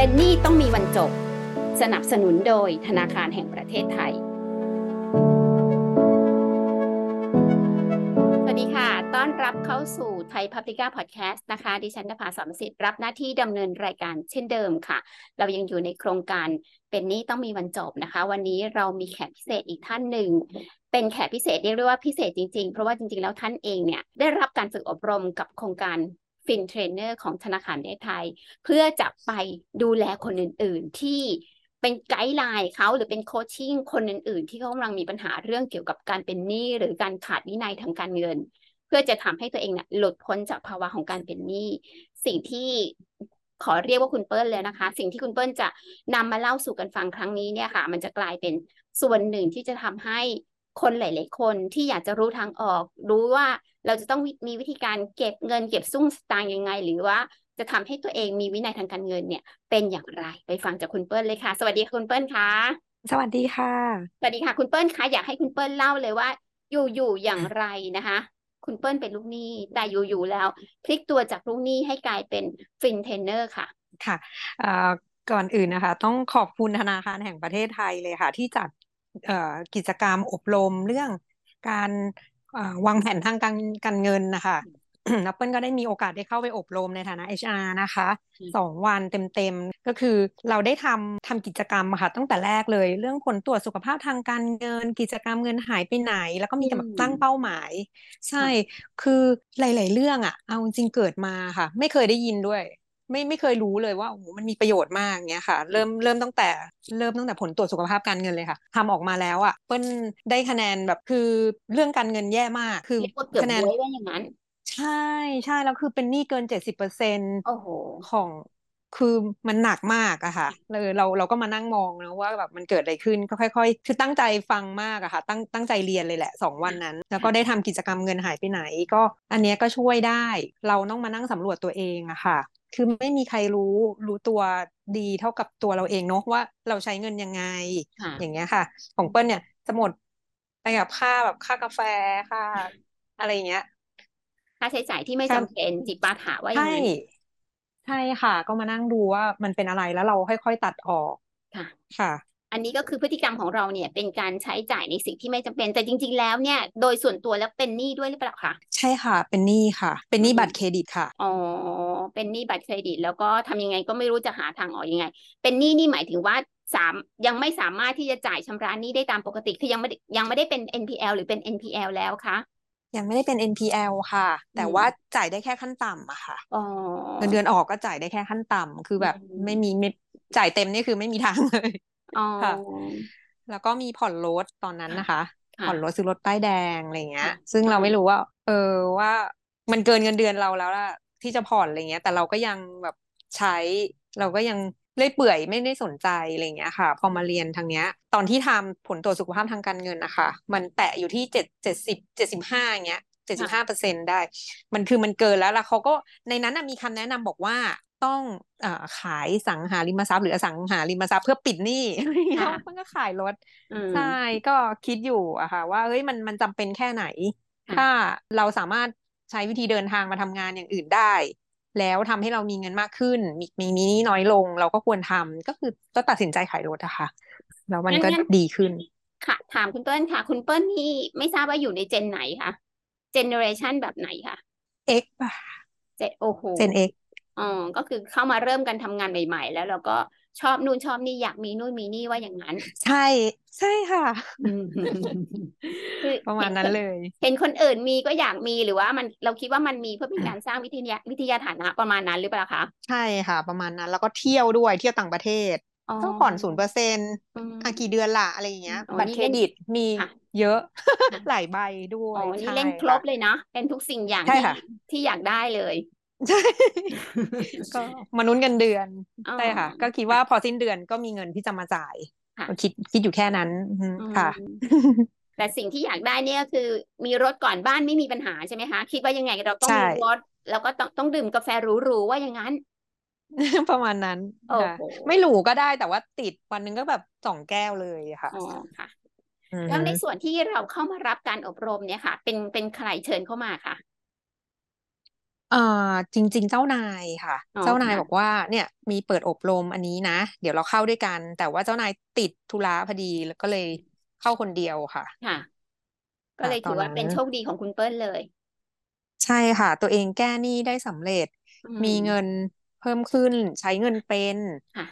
เป็นหนี้ต้องมีวันจบ สนับสนุนโดยธนาคารแห่งประเทศไทย สวัสดีค่ะ ต้อนรับเข้าสู่ไทยพับลิก้าพอดแคสต์นะคะ ดิฉันนภาสอนสิทธิ์รับหน้าที่ดำเนินรายการเช่นเดิมค่ะ เรายังอยู่ในโครงการเป็นหนี้ต้องมีวันจบนะคะ วันนี้เรามีแขกพิเศษอีกท่านหนึ่งเป็นแขกพิเศษเรียกได้ว่าพิเศษจริงๆ เพราะว่าจริงๆ แล้วท่านเองเนี่ยได้รับการฝึกอบรมกับโครงการ Fin. Trainer ของธนาคารประเทศไทย เพื่อจะไปดูแลคนอื่น ๆ ที่เป็น guideline เขาหรือเป็น coaching คนอื่น ๆ ที่เขากำลังมีปัญหาเรื่องเกี่ยวกับการเป็นหนี้หรือการขาดวินัยทางการเงิน เพื่อจะทำให้ตัวเองเนี่ยหลุดพ้นจากภาวะของการเป็นหนี้ สิ่งที่ขอเรียกว่าคุณเปิ้ลเลยนะคะ สิ่งที่คุณเปิ้ลจะนำมาเล่าสู่กันฟังครั้งนี้เนี่ยค่ะ มันจะกลายเป็นส่วนหนึ่งที่จะทำให้ คนหลาย ๆ คนที่อยากจะรู้ทางออก รู้ว่าเราจะต้องมีวิธีการเก็บเงินเก็บสตุ้งสตางค์ยังไง หรือว่าจะทำให้ตัวเองมีวินัยทางการเงินเนี่ย เป็นอย่างไรไปฟังจากคุณเปิ้ลเลยค่ะ สวัสดีค่ะคุณเปิ้ลค่ะ สวัสดีค่ะ สวัสดีค่ะ คุณเปิ้ลคะอยากให้คุณเปิ้ลเล่าเลยว่า อยู่ๆอย่างไรนะคะ คุณเปิ้ลเป็นลูกหนี้แต่อยู่ๆแล้ว พลิกตัวจากลูกหนี้ให้กลายเป็น Fin. Trainer ค่ะ ค่ะเอ่อก่อนอื่นนะคะ ต้องขอบคุณธนาคารแห่งประเทศไทยเลยค่ะ ที่จัดเอ่อ กิจกรรมอบรมเรื่องการเอ่อวางแผนทางการการเงินนะคะแล้วเปิ้ลก็ได้มีโอกาสได้เข้าไปอบรมในฐานะ HR นะคะอืมสองวันเต็มๆ ก็คือเราได้ทำทำกิจกรรมอะค่ะตั้งแต่แรกเลย เรื่องผลตรวจสุขภาพทางการเงิน กิจกรรมเงินหายไปไหน แล้วก็มีแบบตั้งเป้าหมาย ใช่ คือหลาย ๆ เรื่องอะเอาจริงๆเกิดมาค่ะ ไม่เคยได้ยินด้วย ไม่ไม่เคยรู้เลยว่าโอ้โหมันมีประโยชน์มากเงี้ยค่ะ เริ่มเริ่มตั้งแต่เริ่มตั้งแต่ผลตรวจสุขภาพการเงินเลยค่ะทำออกมาแล้วอะเปิ้ลได้คะแนนแบบคือเรื่องการเงินแย่มาก คือเรียกว่าเกือบคะแนนบ๊วยว่าอย่างนั้น ใช่ใช่แล้วคือเป็นหนี้เกินเจ็ดสิบเปอร์เซ็นต์โอ้โหของคือมันหนักมากอะค่ะเลยเราเราก็มานั่งมองนะว่าแบบมันเกิดอะไรขึ้นก็ค่อยๆ คือตั้งใจฟังมากอะค่ะ ตั้งตั้งใจเรียนเลยแหละสองวันนั้น แล้วก็ได้ทำกิจกรรมเงินหายไปไหน ก็อันเนี้ยก็ช่วยได้ เราต้องมานั่งสำรวจตัวเองอะค่ะ คือไม่มีใครรู้รู้ตัวดีเท่ากับตัวเราเองเนาะว่าเราใช้เงินยังไงค่ะอย่างเงี้ยค่ะ ของเปิ้ลเนี่ยจะหมดไปกับค่าแบบค่ากาแฟค่าอะไรอย่างเงี้ยค่าใช้จ่ายที่ไม่ครัจำบเป็นจิปาถาว่าอย่าใช่งนั้นใช่ค่ะ ก็มานั่งดูว่ามันเป็นอะไรแล้วเราค่อยๆตัดออกค่ะค่ะ อันนี้ก็คือพฤติกรรมของเราเนี่ย เป็นการใช้จ่ายในสิ่งที่ไม่จำเป็นแต่จริง ๆ แล้วเนี่ย โดยส่วนตัวแล้วเป็นหนี้ด้วยหรือเปล่าคะใช่ค่ะ เป็นหนี้ค่ะ เป็นหนี้บัตรเครดิตค่ะอ๋อ เป็นหนี้บัตรเครดิต แล้วก็ทำยังไงก็ไม่รู้จะหาทางออกยังไง เป็นหนี้นี่หมายถึงว่าสามยังไม่สามารถที่จะจ่ายชำระหนี้ได้ตามปกติคือยังไม่ได้ยังไม่ได้เป็น NPL หรือเป็น NPL แล้วคะยังไม่ได้เป็น NPL ค่ะ แต่อืมว่าจ่ายได้แค่ขั้นต่ำอะค่ะอ๋อเงินเดือนออกก็จ่ายได้แค่ขั้นต่ำคือแบบอืมไม่มีไม่จ่ายเต็มนี่คือไม่มีทางเลยอ๋อค่ะแล้วก็มีผ่อนรถตอนนั้นนะคะค่ะผ่อนรถซื้อรถป้ายแดงอะไรเงี้ยค่ะซึ่งเราค่ะไม่รู้ว่า เออว่ามันเกินเงินเดือนเราแล้วล่ะ ที่จะผ่อนอะไรเงี้ย แต่เราก็ยังแบบใช้ เราก็ยังเลื่อยเปื่อยไม่ได้สนใจอะไรเงี้ยค่ะ พอมาเรียนทางเนี้ย ตอนที่ทำผลตรวจสุขภาพทางการเงินนะคะ มันแตะอยู่ที่เจ็ดเจ็ดสิบเจ็ดสิบห้าเงี้ยเจ็ดสิบห้าเปอร์เซ็นได้ มันคือมันเกินแล้วแล้วเขาก็ในนั้นน่ะมีคำแนะนำบอกว่าต้องเอ่อขายสังหาริมทรัพย์หรืออสังหาริมทรัพย์เพื่อปิดหนี้อะไรเงี้ยค่ะมันก็ขายรถอืมใช่ก็คิดอยู่อะค่ะ ว่าเฮ้ยมันมันจำเป็นแค่ไหนค่ะถ้าเราสามารถ ใช้วิธีเดินทางมาทำงานอย่างอื่นได้ แล้วทำให้เรามีเงินมากขึ้น มีมีมีหนี้น้อยลง เราก็ควรทำก็คือก็ตัดสินใจขายรถอะค่ะ แล้วมันก็งั้นดีขึ้น ค่ะ ถามคุณเปิ้ลค่ะ คุณเปิ้ลนี่ไม่ทราบว่าอยู่ในเจนไหนคะเจเนอเรชันแบบไหนคะ X ป่ะเจโอ้โห Gen X อ๋อก็คือเข้ามาเริ่มกันทำงานใหม่ ๆ แล้วเราก็ ชอบนู่นชอบนี่อยากมีนู่นมีนี่ว่าอย่างนั้น ใช่ ใช่ค่ะอืมคือประมาณนั้นเลย เห็นคนอื่นมีก็อยากมีหรือว่ามันเราคิดว่ามันมีเพื่อเป็นการสร้างวิทยาวิทยาฐานะประมาณนั้นหรือเปล่าคะใช่ค่ะ ประมาณนั้น แล้วก็เที่ยวด้วยเที่ยวต่างประเทศอ๋อต้องผ่อนศูนย์เปอร์เซ็นต์อืมอะกี่เดือนละอะไรอย่างเงี้ยอ๋อบัตรนี่เครเล่นดิตมีค่ะเยอะค่ะหลายใบด้วอ๋ยอนี่ใช่เล่นครบค่ะเลยเนาะเป็นทุกสิ่งอย่างใช่ที่ค่ะที่อยากได้เลย ใช่ก็มนุษย์เงินเดือนอ๋อใช่ค่ะ ก็คิดว่าพอสิ้นเดือนก็มีเงินที่จะมาจ่ายค่ะก็คิดคิดอยู่แค่นั้นอือฮึอืมค่ะ แต่สิ่งที่อยากได้เนี่ยคือ มีรถก่อนบ้านไม่มีปัญหาใช่ไหมคะคิดว่ายังไงเราต้องใช่มีรถ แล้วก็ต้องต้องดื่มกาแฟหรูๆว่าอย่างนั้น ประมาณนั้นโอ้ค่ะโหไม่หรูก็ได้แต่ว่าติดวันหนึงก็แบบสองแก้วเลยค่ะอ๋อค่ะอือแล้วฮึในส่วนที่เราเข้ามารับการอบรมเนี่ยค่ะ เป็นเป็นใครเชิญเข้ามาค่ะ เอ่อจริง ๆ เจ้านายค่ะ อ๋อเจ้านายค่ะบอกว่าเนี่ยมีเปิดอบรมอันนี้นะ เดี๋ยวเราเข้าด้วยกัน แต่ว่าเจ้านายติดธุระพอดีแล้วก็เลยเข้าคนเดียวค่ะ ค่ะ ก็ค่ะ เลยถือว่าตอนนั้น เป็นโชคดีของคุณเปิ้ลเลย ใช่ค่ะ ตัวเองแก้หนี้ได้สำเร็จ อืมีเงินมเพิ่มขึ้น ใช้เงินเป็นค่ะ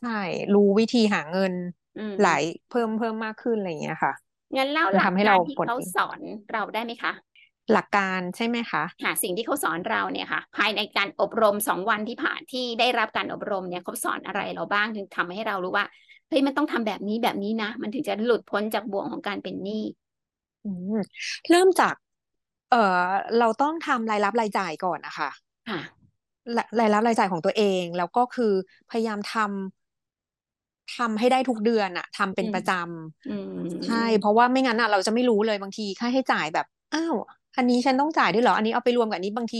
ใช่รู้วิธีหาเงินอืหลายมเพิ่มเพิ่มมากขึ้นอะไรอย่างเงี้ยค่ะงั้นเล่าหลักมันทำให้เราการที่เขาปลดหนี้สอนเราได้ไหมคะ หลักการใช่ไหมคะค่ะสิ่งที่เขาสอนเราเนี่ยค่ะ ภายในการอบรมสองวันที่ผ่านที่ได้รับการอบรมเนี่ยเขาสอนอะไรเราบ้างถึงทำให้เรารู้ว่าเฮ้ยมันต้องทำแบบนี้แบบนี้นะ มันถึงจะหลุดพ้นจากบ่วงของการเป็นหนี้อืมเริ่มจาก เอ่อเราต้องทำรายรับรายจ่ายก่อนนะคะค่ะรรายรับรายจ่ายของตัวเอง แล้วก็คือพยายามทำทำให้ได้ทุกเดือนอะทำเป็อืมนประจอืำใช่มเพราะว่าไม่งั้นอะเราจะไม่รู้เลยบางทีค่าใช้จ่ายแบบอ้าว อันนี้ฉันต้องจ่ายด้วยเหรอ อันนี้เอาไปรวมกับอันนี้บางที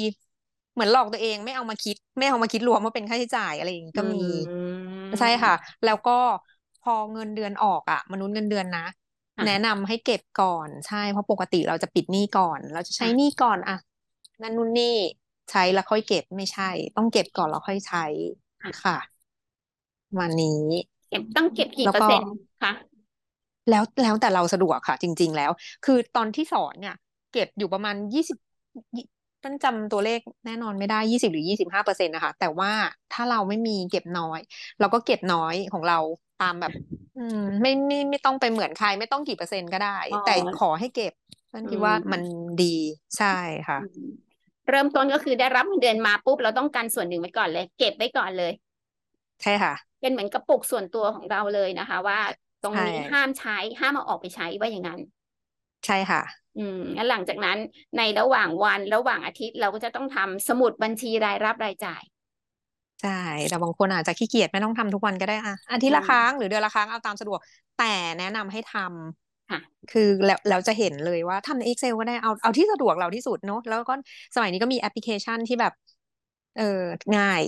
เหมือนหลอกตัวเองไม่เอามาคิด ไม่เอามาคิดรวมว่าเป็นค่าใช้จ่ายอะไรอย่างนี้อืก็มีใช่ค่ะมแล้วก็พอเงินเดือนออกอะมนุษย์เงินเดือนนะแนะค่ะนำให้เก็บก่อนใช่เพราะปกติเราจะปิดหนี้ก่อน เราจะใช้หนี้ค่ะก่อนอะนั่นนู่นนี่ใช้แล้วค่อยเก็บไม่ใช่ ต้องเก็บก่อนแล้วค่อยใช้ค่ะค่ะวันนี้ เก็บต้องเก็บกี่แล้วก็เปอร์เซ็นต์คะแล้วแล้วแต่เราสะดวกค่ะ จริง ๆ แล้ว คือตอนที่สอนเนี่ย เก็บอยู่ประมาณยี่สิบมันจำตัวเลขแน่นอนไม่ได้ยี่สิบหรือยี่สิบห้าเปอร์เซ็นต์นะคะ แต่ว่าถ้าเราไม่มีเก็บน้อย เราก็เก็บน้อยของเราตามแบบ อืม ไม่ไม่ไม่ต้องไปเหมือนใคร ไม่ต้องกี่เปอร์เซ็นต์ก็ได้อ๋อแต่ขอให้เก็บนั่นอืคิดว่ามันมดีใช่ค่ะอืมเริ่มต้นก็คือได้รับเงินเดือนมาปุ๊บเราต้องการส่วนหนึ่งไว้ก่อนเลย เก็บไว้ก่อนเลย ใช่ค่ะ เป็นเหมือนกระปุกส่วนตัวของเราเลยนะคะ ว่าตรงใช่นี้ห้ามใช้ห้ามเอาออกไปใช้ว่าอย่างนั้น ใช่ค่ะ อืมงั้นหลังจากนั้นในระหว่างวันระหว่างอาทิตย์เราก็จะต้องทำสมุดบัญชีรายรับรายจ่ายใช่แต่บางคนอาจจะขี้เกียจไม่ต้องทำทุกวันก็ได้อะอาทิตอืย์ละครั้งหมรือเดือนละครั้งเอาตามสะดวก แต่แนะนำให้ทค่ะำคือแล้วแล้วจะเห็นเลยว่าทำใน Excel ก็ได้เอาเอาที่สะดวกเราที่สุดเนอะแล้วก็สมัยนี้ก็มีแอปพลิเคชันที่แบบ เออง่าย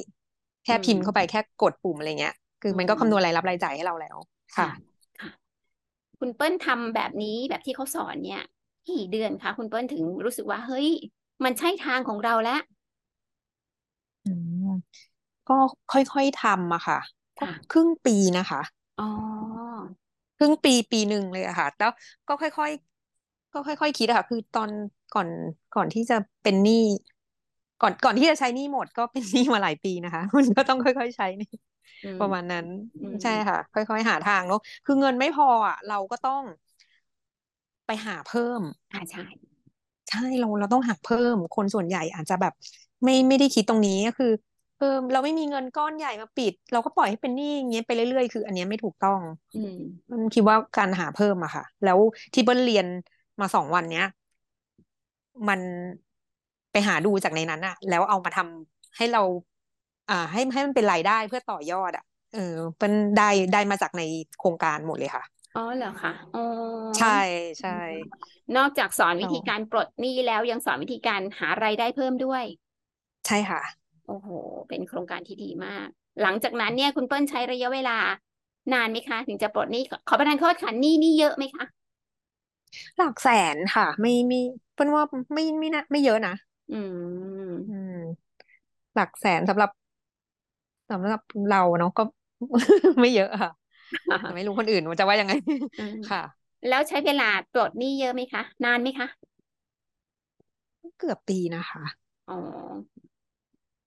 อืแค่พิมพ์เข้าไปมแค่กดปุ่มอะไรเงี้ย คืออืมันก็คำนวณรายมรับรายจ่ายให้เราแล้ว ค่ะ ค่ะค่ะคุณเปิ้ลทำแบบนี้แบบที่เขาสอนเนี่ยกี่เดือนคะคุณเปิ้ลถึงรู้สึกว่า เฮ้ย มันใช่ทางของเราแล้วอืมก็ค่อยๆทำอะค่ะก็คค่ะรึ่งปีนะคะอ๋อครึ่งปีปีหนึ่งเลยอะค่ะ แล้วก็ค่อยๆก็ค่อยๆคิดอะค่ะ คือตอนก่อนก่อนที่จะเป็นหนี้ก่อนก่อนที่จะใช้หนี้หมดก็เป็นหนี้มาหลายปีนะคะ มันก็ต้องค่อยๆใช้นี่อืม ประมาณนั้นอืมใช่ค่ะ ค่อยๆหาทางเนาะคือเงินไม่พออะเราก็ต้องไปหาเพิ่มอ่าใช่ใช่เราเราต้องหักเพิ่ม คนส่วนใหญ่อาจจะแบบ ไม่ไม่ได้คิดตรงนี้ก็คือเออเราไม่มีเงินก้อนใหญ่มาปิด เราก็ปล่อยให้เป็นหนี้อย่างเงี้ยไปเรื่อยๆ คือ อันเนี้ยไม่ถูกต้อง อืมมันคิดว่าการหาเพิ่มอะค่ะ แล้วที่เบิ้ลเรียนมาสองวันเนี้ย มันไปหาดูจากในนั้นอะแล้วเอามาทำให้เรา อ่า ให้ให้มันเป็นรายได้เพื่อต่อยอดอะเออเป็นได้ได้มาจากในโครงการหมดเลยค่ะ อ๋อเหรอคะอ๋อใช่ใช่ นอกจากสอนวิเราธีการปลดหนี้แล้วยังสอนวิธีการหารายได้เพิ่มด้วย ใช่ค่ะ โอ้โห เป็นโครงการที่ดีมาก หลังจากนั้นเนี่ยคุณเปิ้ลใช้ระยะเวลานานไหมคะ ถึงจะปลดหนี้ขอขอประทานโทษค่ะหนี้นี่เยอะไหมคะ หลักแสนค่ะ ไม่ไม่เปิ้ลว่าไม่ไม่น่าไม่เยอะนะอืม อืม หลักแสนสำหรับ สำหรับเราเนาะก็ไม่เยอะค่ะแต่ไม่รู้คนอื่นมันจะว่ายังไงอืมค่ะ แล้วใช้เวลาปลดหนี้เยอะไหมคะ นานไหมคะ เกือบปีนะคะอ๋อ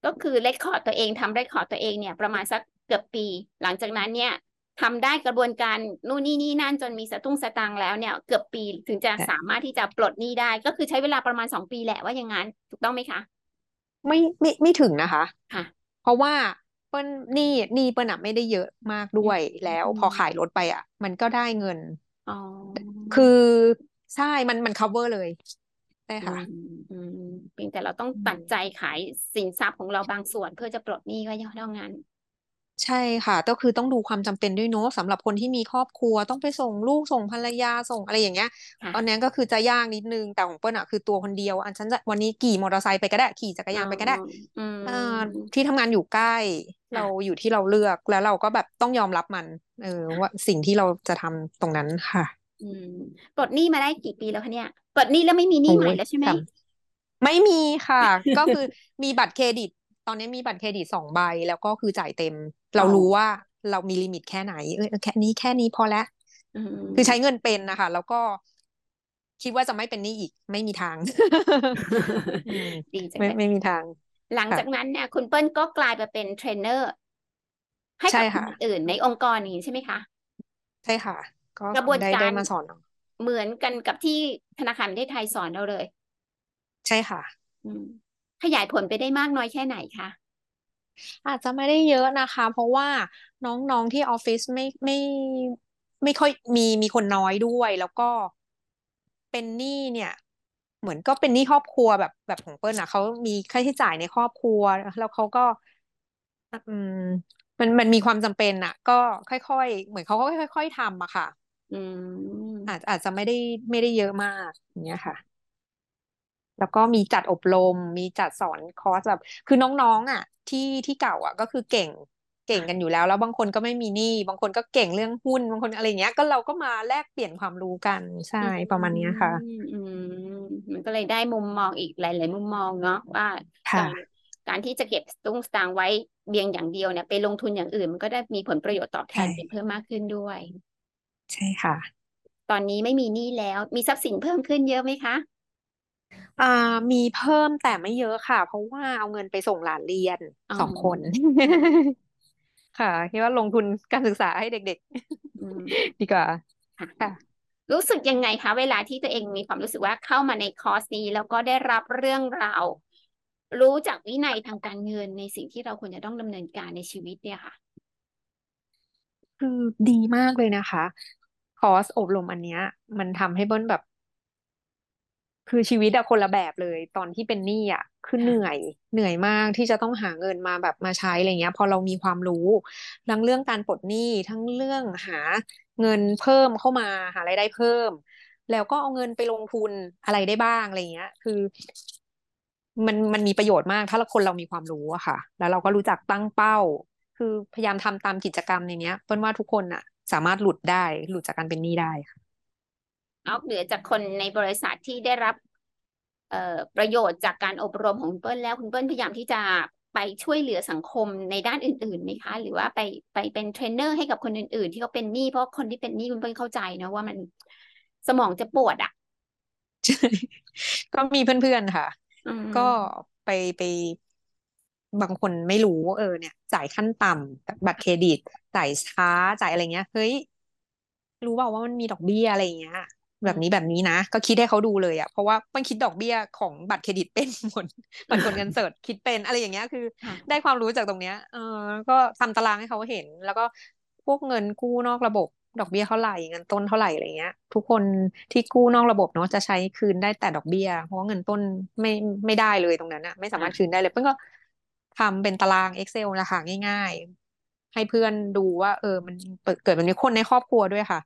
ก็คือเรคคอร์ดตัวเองทำเรคคอร์ดตัวเองเนี่ย ประมาณสักเกือบปี หลังจากนั้นเนี่ยทำได้กระบวนการนู่นนี่นี่นั่นจนมีสตุ้งสตังค์แล้วเนี่ย เกือบปีถึงจะสามารถที่จะปลดหนี้ได้ ก็คือใช้เวลาประมาณสองปีแหละว่าอย่างนั้นถูกต้องไหมคะ ไม่ไม่ไม่ถึงนะคะ ค่ะ เพราะว่า เปิ้ลหนี้หนี้เปิ้ลอะไม่ได้เยอะมากอืมด้วยแล้วอืมพอขายรถไปอะ มันก็ได้เงินอ๋อคือใช่มันมัน cover เลยใช่อืค่ะมอืมเพียงแต่เราต้องอืตัดใจมขายสินทรัพย์ของเราบางส่วนเพื่อจะปลดหนี้ก็เท่านั้น ใช่ค่ะ ก็คือต้องดูความจำเป็นด้วยเนอะสำหรับคนที่มีครอบครัวต้องไปส่งลูกส่งภรรยาส่งอะไรอย่างเงี้ยค่ะอันนี้ก็คือจะยากนิดนึงแต่ของเปิ้ลอะคือตัวคนเดียว อันฉันจะวันนี้ขี่มอเตอร์ไซค์ไปก็ได้ขี่จักรอ๋อยานไปก็ได้อืเอ่อมที่ทำงานอยู่ใกล้ เราค่ะ อยู่ที่เราเลือกแล้วเราก็แบบต้องยอมรับมัน เออ ว่าค่ะสิ่งที่เราจะทำตรงนั้นค่ะ อืมปลดหนี้มาได้กี่ปีแล้วคะเนี่ยปลดหนี้แล้วไม่มีหนี้โอ้ใหม่ยแล้วใช่ไหมจไม่มีค่ะ ก็คือมีบัตรเครดิต ตอนนี้มีบัตรเครดิตสองใบแล้วก็คือจ่ายเต็ม เรารู้ว่าเรามี limit แค่ไหนเออแค่นี้แค่นี้พอแล้วคือใช้เงินเป็นนะคะ แล้วก็คิดว่าจะไม่เป็นหนี้อีก ไม่มีทางดีจังไม่เลยไม่มีทาง หลังจากนั้นเนี่ย คุณเปิ้ลก็กลายมาเป็นเทรนเนอร์ ให้ใช่กับคค่ะนอื่นในองค์กรนี้ใช่ไหมคะ ใช่ค่ะ ก็กระบวนได้การได้มาสอนเอาเหมือนกันกับที่ธนาคารแห่งประเทศไทยสอนเราเลย ใช่ค่ะอืม ขยายผลไปได้มากน้อยแค่ไหนคะอาจจะไม่ได้เยอะนะคะ เพราะว่าน้องๆที่ออฟฟิศไม่ไม่ไม่ค่อยมีมีคนน้อยด้วยแล้วก็เป็นหนี้เนี่ย เหมือนก็เป็นหนี้ครอบครัวแบบแบบของเปิ้ลนะเขามีค่าใช้จ่ายในครอบครัว แล้วเขาก็ อืม มันมันมีความจำเป็นอะก็ค่อยๆเหมือนเขาก็ค่อย ๆทำอะค่ะ อืมอาจอาจจะไม่ได้ไม่ได้เยอะมากอย่างเงี้ยค่ะ แล้วก็มีจัดอบรม มีจัดสอนคอร์สแบบ คือน้องๆอะ ที่ที่เก่าอะก็คือเก่งเก่งกันอยู่แล้ว แล้วบางคนก็ไม่มีหนี้บางคนก็เก่งเรื่องหุ้นบางคนอะไรเงี้ย ก็เราก็มาแลกเปลี่ยนความรู้กันใช่ประมาณเนี้ยค่ะอืมอืมมันก็เลยได้มุมมองอีกหลาย ๆ มุมมองเนาะว่าค่ะการการที่จะเก็บตุ้งสตางค์ไว้เบียงอย่างเดียวเนี่ยไปลงทุนอย่างอื่น มันก็ได้มีผลประโยชน์ตอบแทนใช่เป็นเพิ่มมากขึ้นด้วย ใช่ค่ะ ตอนนี้ไม่มีหนี้แล้วมีทรัพย์สินเพิ่มขึ้นเยอะไหมคะ อ่ามีเพิ่มแต่ไม่เยอะค่ะ เพราะว่าเอาเงินไปส่งหลานเรียนอ๋อสองคน ค่ะคิดว่าลงทุนการศึกษาให้เด็กอืมๆ ดีกว่าค่ะ ค่ะ รู้สึกยังไงคะเวลาที่ตัวเองมีความรู้สึกว่าเข้ามาในคอร์สนี้ แล้วก็ได้รับเรื่องราว รู้จักวินัยทางการเงินในสิ่งที่เราควรจะต้องดำเนินการในชีวิตเนี่ยค่ะ คือดีมากเลยนะคะ คอร์สอบรมอันเนี้ย มันทำให้เบิ้ลแบบ คือชีวิตอะคนละแบบเลย ตอนที่เป็นหนี้อะคือเหนื่อยเหนื่อยมากที่จะต้องหาเงินมาแบบมาใช้อะไรเงี้ย พอเรามีความรู้ ทั้งเรื่องการปลดหนี้ทั้งเรื่องหาเงินเพิ่มเข้ามาหารายได้เพิ่ม แล้วก็เอาเงินไปลงทุนอะไรได้บ้างอะไรเงี้ย คือ มันมันมีประโยชน์มาก ถ้าคนเรามีความรู้อะค่ะ แล้วเราก็รู้จักตั้งเป้า คือพยายามทำตามกิจกรรมในเนี้ยเปิ้ลว่าทุกคนอะสามารถหลุดได้หลุดจากการเป็นหนี้ได้ค่ะ นอกเหนือจากคนในบริษัทที่ได้รับเอ่อประโยชน์จากการอบรมของคุณเปิ้ลแล้วคุณเปิ้ลพยายามที่จะไปช่วยเหลือสังคมในด้านอื่นๆไหมคะ หรือว่าไปไปเป็นเทรนเนอร์ให้กับคนอื่น ๆ ที่เขาเป็นหนี้เพราะคนที่เป็นหนี้คุณเปิ้ลเข้าใจนะว่ามันสมองจะปวดอะใช่ก็มีเพื่อนๆค่ะอืมก็ไปไปบางคนไม่รู้เออเนี่ย จ่ายขั้นต่ำบัตรเครดิต จ่ายช้าจ่ายอะไรเงี้ยเฮ้ยรู้เปล่าว่ามันมีดอกเบี้ยอะไรเงี้ย แบบนี้แบบนี้นะ ก็คิดให้เขาดูเลยอะเพราะว่ามันคิดดอกเบี้ยของบัตรเครดิตเป็นหมดบัตรกดเงินสดคิดเป็นอะไรอย่างเงี้ยคือค่ะได้ความรู้จากตรงเนี้ยเออก็ทำตารางให้เขาเห็น แล้วก็พวกเงินกู้นอกระบบดอกเบี้ยเท่าไหร่เงินต้นเท่าไหร่อะไรเงี้ย ทุกคนที่กู้นอกระบบเนาะจะใช้คืนได้แต่ดอกเบี้ย เพราะว่าเงินต้นไม่ไม่ได้เลยตรงนั้นอะไม่สามารถคืนได้เลยเพิ่นก็ทำเป็นตาราง Excel นะคะง่ายๆ ให้เพื่อนดูว่า เออ มันเปิดเกิดแบบนี้คนในครอบครัวด้วยค่ะ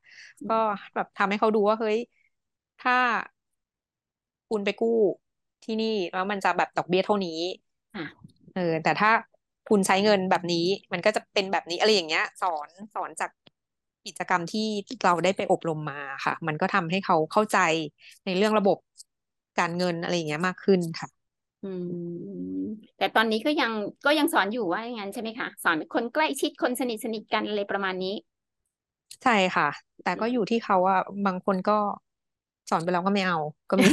ก็แบบทำให้เขาดูว่าเฮ้ยถ้าคุณไปกู้ที่นี่แล้วมันจะแบบดอกเบี้ยเท่านี้ค่ะเออ แต่ถ้าคุณใช้เงินแบบนี้ มันก็จะเป็นแบบนี้อะไรอย่างเงี้ย สอนสอนจากกิจกรรมที่เราได้ไปอบรมมาค่ะ มันก็ทำให้เขาเข้าใจในเรื่องระบบการเงินอะไรอย่างเงี้ยมากขึ้นค่ะ อืม แต่ตอนนี้ก็ยังก็ยังสอนอยู่ว่าอย่างนั้นใช่ไหมคะ สอนคนใกล้ชิดคนสนิทสนิทกันอะไรประมาณนี้ ใช่ค่ะ แต่ก็อยู่ที่เขาอะบางคนก็สอนไปแล้วก็ไม่เอา ก็มี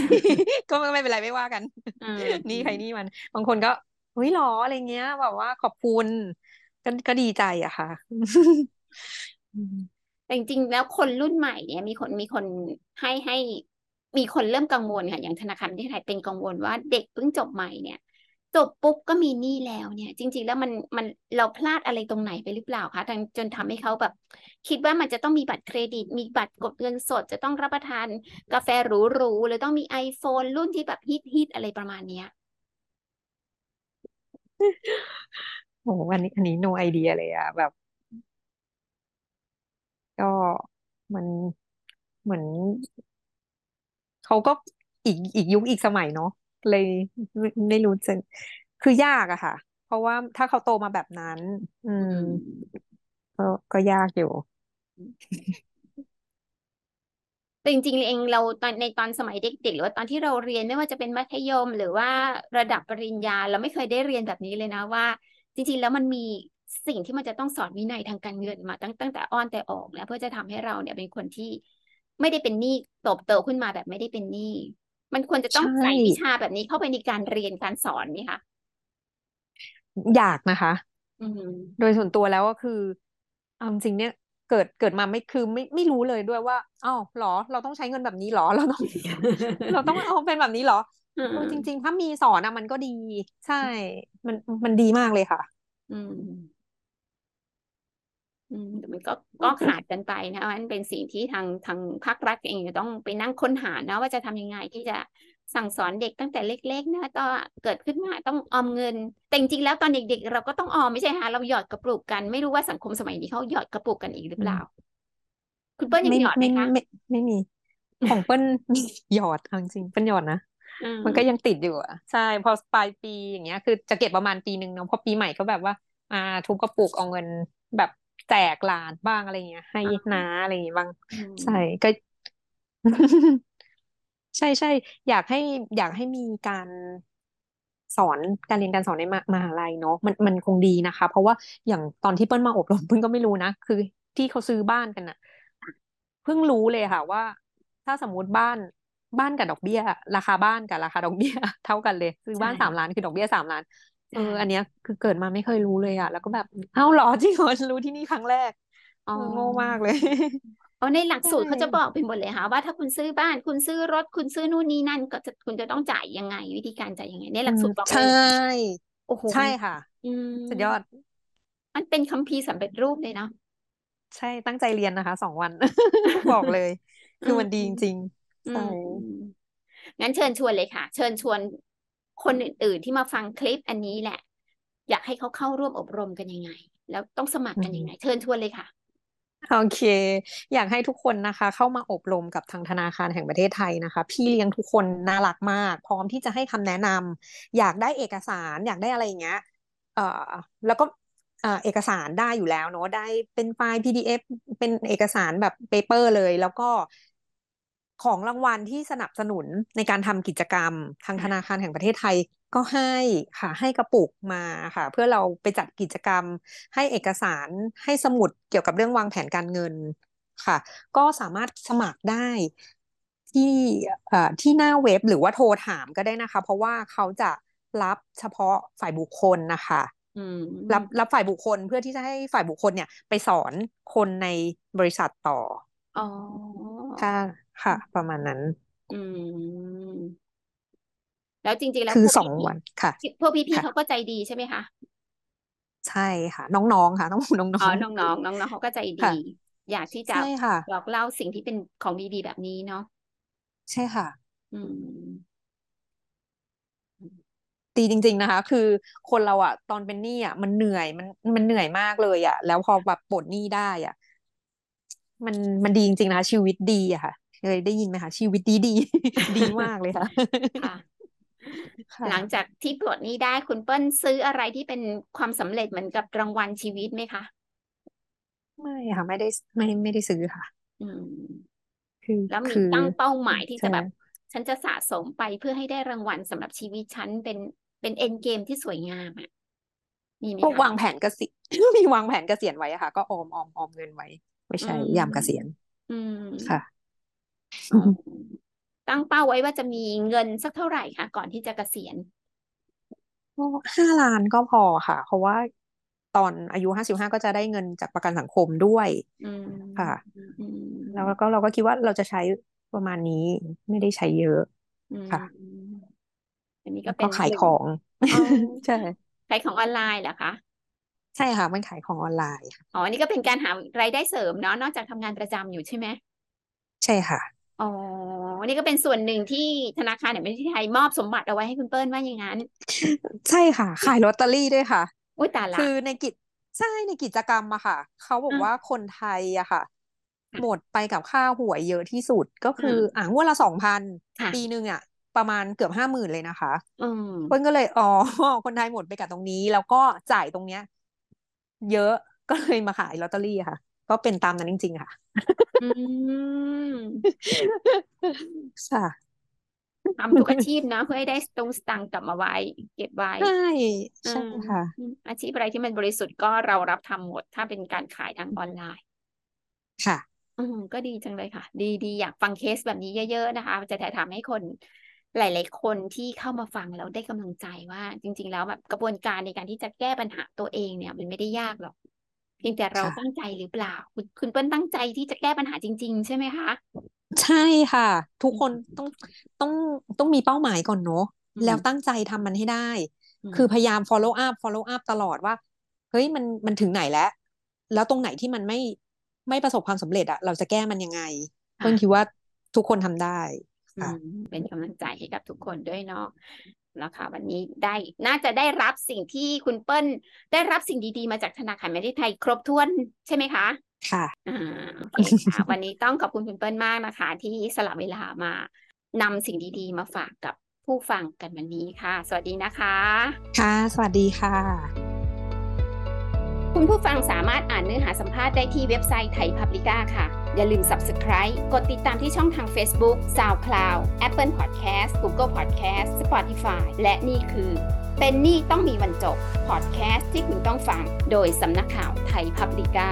ก็ไม่ไม่เป็นไรไม่ว่ากันอืมนี่ใครนี่มัน บางคนก็เฮ้ยหรออะไรเงี้ย แบบว่าขอบคุณก็ก็ดีใจอะค่ะอืมแต่จริงๆแล้วคนรุ่นใหม่เนี่ยมีคนมีคนให้ให้ มีคนเริ่มกังวลค่ะอย่างธนาคารประเทศไทยเป็นกังวลว่าเด็กเพิ่งจบใหม่เนี่ยจบปุ๊บก็มีหนี้แล้วเนี่ย จริง ๆ แล้วมันมันเราพลาดอะไรตรงไหนไปหรือเปล่าคะจนจนทำให้เขาแบบ คิดว่ามันจะต้องมีบัตรเครดิต มีบัตรกดเงินสด จะต้องรับประทานกาแฟหรูๆหรือต้องมี iPhone รุ่นที่แบบฮิตฮิตอะไรประมาณเนี้ยโอ้อันนี้อันนี้ no idea เลยอะแบบ ก็มันเหมือน เขาก็อีกอีกยุคอีกสมัยเนาะเลยไม่ไม่รู้จะคือยากอะค่ะ เพราะว่าถ้าเขาโตมาแบบนั้น อือืมมก็ก็ยากอยู่แต่จริงๆเองเราตอนในตอนสมัยเด็กๆ หรือว่าตอนที่เราเรียนไม่ว่าจะเป็นมัธยม หรือว่าระดับปริญญา เราไม่เคยได้เรียนแบบนี้เลยนะว่า จริงๆแล้วมันมีสิ่งที่มันจะต้องสอนวินัยทางการเงินมาตั้งตั้งแต่อ้อนแต่ออกแล้วเพื่อจะทำให้เราเนี่ยเป็นคนที่ ไม่ได้เป็นหนี้โตโตขึ้นมาแบบไม่ได้เป็นหนี้มันควรจะต้องใช่ใส่วิชาแบบนี้เข้าไปในการเรียนการสอนไหมคะอยากนะคะอืมโดยส่วนตัวแล้วก็คือเอาจริงๆเนี่ยเกิดเกิดมาไม่คือไม่ไม่รู้เลยด้วยว่าอ้าวเหรอ เราต้องใช้เงินแบบนี้เหรอเราต้อง เราต้องเอาเป็นแบบนี้เหรออืมเออจริง ๆ ถ้ามีสอนอะมันก็ดี ใช่ มันมันดีมากเลยค่ะ อืมอื มแต่มันก็ก็ขาดกันไปนะมันเป็นสิ่งที่ทางทางภาครัฐเองจะต้องไปนั่งค้นหานะว่าจะทำยังไงที่จะสั่งสอนเด็กตั้งแต่เล็ก ๆ นะก็เกิดขึ้นมาต้องออมเงิน แต่จริงๆแล้วตอนเด็ก ๆ เราก็ต้องออมไม่ใช่ฮะเราหยอดกระปุกกัน ไม่รู้ว่าสังคมสมัยนี้เขาหยอดกระปุกกันอีกหรือเปล่า คุณเปิ้ลยังไม่หยอดไหมไม่คะไม่ไม่มี ของเปิ้ลมีหยอดเอาจริงๆเปิ้ลหยอดนะอืมมันก็ยังติดอยู่อะใช่พอปลายปีอย่างเงี้ย คือจะเก็บประมาณปีหนึ่งเนาะพอปีใหม่ก็แบบว่า อ่าทุบกระปุกเอาเงินแบบ แจกหลานบ้างอะไรเงี้ย ให้น้าอะไรอย่างเงี้ยบ้างอืมใช่ก็ใช่ใช่อยากให้อยากให้มีการสอนการเรียนการสอนในมามหาลัยเนาะมันมันคงดีนะคะ เพราะว่าอย่างตอนที่เปิ้ลมาอบรมเปิ้ลก็ไม่รู้นะคือที่เขาซื้อบ้านกันน่ะ เพิ่งรู้เลยค่ะว่า ถ้าสมมุติบ้านบ้านกับดอกเบี้ย ราคาบ้านกับราคาดอกเบี้ย เท่ากันเลย ซื้อบ้านใช่สามล้านคือดอกเบี้ยสามล้าน เออใช่อันเนี้ยคือเกิดมาไม่เคยรู้เลยอะแล้วก็แบบเอ้าเหรอจริงเหรอรู้ที่นี่ครั้งแรกอ๋อเออโง่มากเลยอ๋อในหลักสูตรใช่เขาจะบอกไปหมดเลยค่ะว่าถ้าคุณซื้อบ้านคุณซื้อรถคุณซื้อนู่นนี่นั่น ก็จะคุณจะต้องจ่ายยังไง วิธีการจ่ายยังไง ในหลักสูตรบอกเลใช่ยโอ้โหใช่ค่ะ อืมสุดยอด มันเป็นคัมภีร์สำเร็จรูปเลยเนาะใช่ตั้งใจเรียนนะคะสองวันบอกเลย คือมันดีจริงๆอืใช่มอืมงั้นเชิญชวนเลยค่ะ เชิญชวน คนอื่นๆที่มาฟังคลิปอันนี้แหละ อยากให้เขาเข้าร่วมอบรมกันยังไง แล้วต้องสมัครกันยังไง เชิญชวนเลยค่ะโอเค อยากให้ทุกคนนะคะ เข้ามาอบรมกับทางธนาคารแห่งประเทศไทยนะคะ พี่เลี้ยงทุกคนน่ารักมาก พร้อมที่จะให้คำแนะนำอยากได้เอกสาร อยากได้อะไรอย่างเงี้ยเอ่อแล้วก็เอ่อเอกสารได้อยู่แล้วเนาะได้เป็นไฟล์ PDF เป็นเอกสารแบบ paper เลย แล้วก็ ของรางวัลที่สนับสนุนในการทำกิจกรรม ทางธนาคารแห่งประเทศไทยก็ให้ค่ะให้กระปุกมาค่ะ เพื่อเราไปจัดกิจกรรม ให้เอกสารให้สมุดเกี่ยวกับเรื่องวางแผนการเงินค่ะ ก็สามารถสมัครได้ที่เอ่อที่หน้าเว็บหรือว่าโทรถามก็ได้นะคะ เพราะว่าเขาจะรับเฉพาะฝ่ายบุคคลนะคะอืมรับรับฝ่ายบุคคลเพื่อที่จะให้ฝ่ายบุคคลเนี่ย ไปสอนคนในบริษัทต่ออ๋อค่ะ ค่ะ ประมาณนั้น อืม แล้วจริง ๆ แล้วคือพวกสองพี่ๆวันค่ะ พวกพี่ๆค่ะเขาก็ใจดีใช่ไหมคะใช่ค่ะ น้องๆค่ะ ต้องบอกน้อ๋อองน้องๆน้องๆเขาก็ใจๆดีค่ะอยากที่จะใช่ค่ะ บอกเล่าสิ่งที่เป็นของดีๆแบบนี้เนาะใช่ค่ะ อืมดีจริง ๆนะคะ คือคนเราอะตอนเป็นหนี้อะมันเหนื่อยมันมันเหนื่อยมากเลยอะแล้วพอแบบปลดหนี้ได้อะมันมันดีจริงๆนะคะชีวิตดีอะค่ะ เคยได้ยินไหมคะชีวิตดีดีดีมากเลยค่ะค่ะค่ะหลังจากที่ปลดหนี้ได้คุณเปิ้ลซื้ออะไรที่เป็นความสำเร็จเหมือนกับรางวัลชีวิตไหมคะไม่ค่ะไม่ได้ไม่ไม่ได้ซื้อค่ะ อืมคือแล้วมีคือตั้งเป้าหมายที่จะใช่แบบ ฉันจะสะสมไปเพื่อให้ได้รางวัลสำหรับชีวิตฉันเป็นเป็นเอ็นเกมที่สวยงามอะมีไหมพวกคะวางแผนเกษียณมีวางแผนเกษียณไว้อะค่ะ ก็ออมออมออมเงินไว้ ไม่ใช่อืมยามเกษียณ อืมค่ะอ๋อ ตั้งเป้าไว้ว่าจะมีเงินสักเท่าไหร่คะก่อนที่จะเกษียณห้าล้านก็พอค่ะ เพราะว่าตอนอายุห้าสิบห้าก็จะได้เงินจากประกันสังคมด้วยอืมค่ะอืมแล้วก็เราก็คิดว่าเราจะใช้ประมาณนี้ไม่ได้ใช้เยอะอืมค่ะอันนี้ก็แล้วเป็ก็นขายหนึ่ของอ๋อใช่ขายของออนไลน์เหรอคะใช่ค่ะมันขายของออนไลน์ค่ะอ๋ออันนี้ก็เป็นการหารายได้เสริมเนาะนอกจากทำงานประจำอยู่ใช่ไหมใช่ค่ะ อ๋ออันนี้ก็เป็นส่วนหนึ่งที่ธนาคารแห่งประเทศไทยมอบสมบัติเอาไว้ให้คุณเปิ้ลว่าอย่างนั้น ใช่ค่ะ ขายลอตเตอรี่ด้วยค่ะอุ้ยตายละคือในกิจใช่ในกิจกรรมอะค่ะ เขาบอกอะว่าคนไทยอะค่ะค่ะ หมดไปกับค่าหวยเยอะที่สุดก็คืออืมอ่างวดละสองพันค่ะปีหนึ่งอะประมาณเกือบห้าหมื่นเลยนะคะอืมเปิ้ลก็เลยอ๋อคนไทยหมดไปกับตรงนี้ แล้วก็จ่ายตรงเนี้ย เยอะก็เลยมาขายลอตเตอรี่อะค่ะ ก็เป็นตามนั้นจริง ๆ ค่ะอืมค่ะทำทุกอาชีพนะ เพื่อให้ได้ตรงสตังค์กลับมาไว้ เก็บไว้ ใช่อืใช่มค่ะอืมอาชีพอะไรที่มันบริสุทธิ์ก็เรารับทำหมด ถ้าเป็นการขายทางออนไลน์ ค่ะอืมก็ดีจังเลยค่ะ ดีดีอยากฟังเคสแบบนี้เยอะ ๆ นะคะ จะถ่ายทำให้คนหลาย ๆ คนที่เข้ามาฟังแล้วได้กำลังใจว่า จริง ๆ แล้วแบบกระบวนการในการที่จะแก้ปัญหาตัวเองเนี่ย มันไม่ได้ยากหรอก เพียงแต่เราค่ะตั้งใจหรือเปล่า คุณคุณเปิ้ลตั้งใจที่จะแก้ปัญหาจริง ๆ ใช่ไหมคะ ใช่ค่ะ ทุกอืคนมต้องต้องต้องมีเป้าหมายก่อนเนอะอืแล้วมตั้งใจทำมันให้ได้อืมคือพยายาม follow up follow up ตลอดว่า เฮ้ยมันมันถึงไหนแล้ว แล้วตรงไหนที่มันไม่ไม่ประสบความสำเร็จอะเราจะแก้มันยังไง เพิ่ค่ะงคิดว่าทุกคนทำได้อืค่ะมเป็นกำลังใจให้กับทุกคนด้วยเนาะ แล้วค่ะวันนี้ได้น่าจะได้รับสิ่งที่คุณเปิ้ล ได้รับสิ่งดีๆ มาจากธนาคารแห่งประเทศไทยครบถ้วนใช่ไหมคะค่ะอ่าโอเคค่ะ วันนี้ต้องขอบคุณคุณเปิ้ลมากนะคะ ที่สละเวลามานำสิ่งดีๆ มาฝากกับผู้ฟังกันวันนี้ค่ะ สวัสดีนะคะ ค่ะ สวัสดีค่ะ คุณผู้ฟังสามารถอ่านเนื้อหาสัมภาษณ์ได้ที่เว็บไซต์ไทยพับลิก้าค่ะอย่าลืม Subscribe กดติดตามที่ช่องทาง Facebook SoundCloud Apple Podcast Google Podcast Spotify และนี่คือเป็นนี่ต้องมีวันจบพอดแคสต์ที่คุณต้องฟัง โดยสำนักข่าวไทยพับลิก้า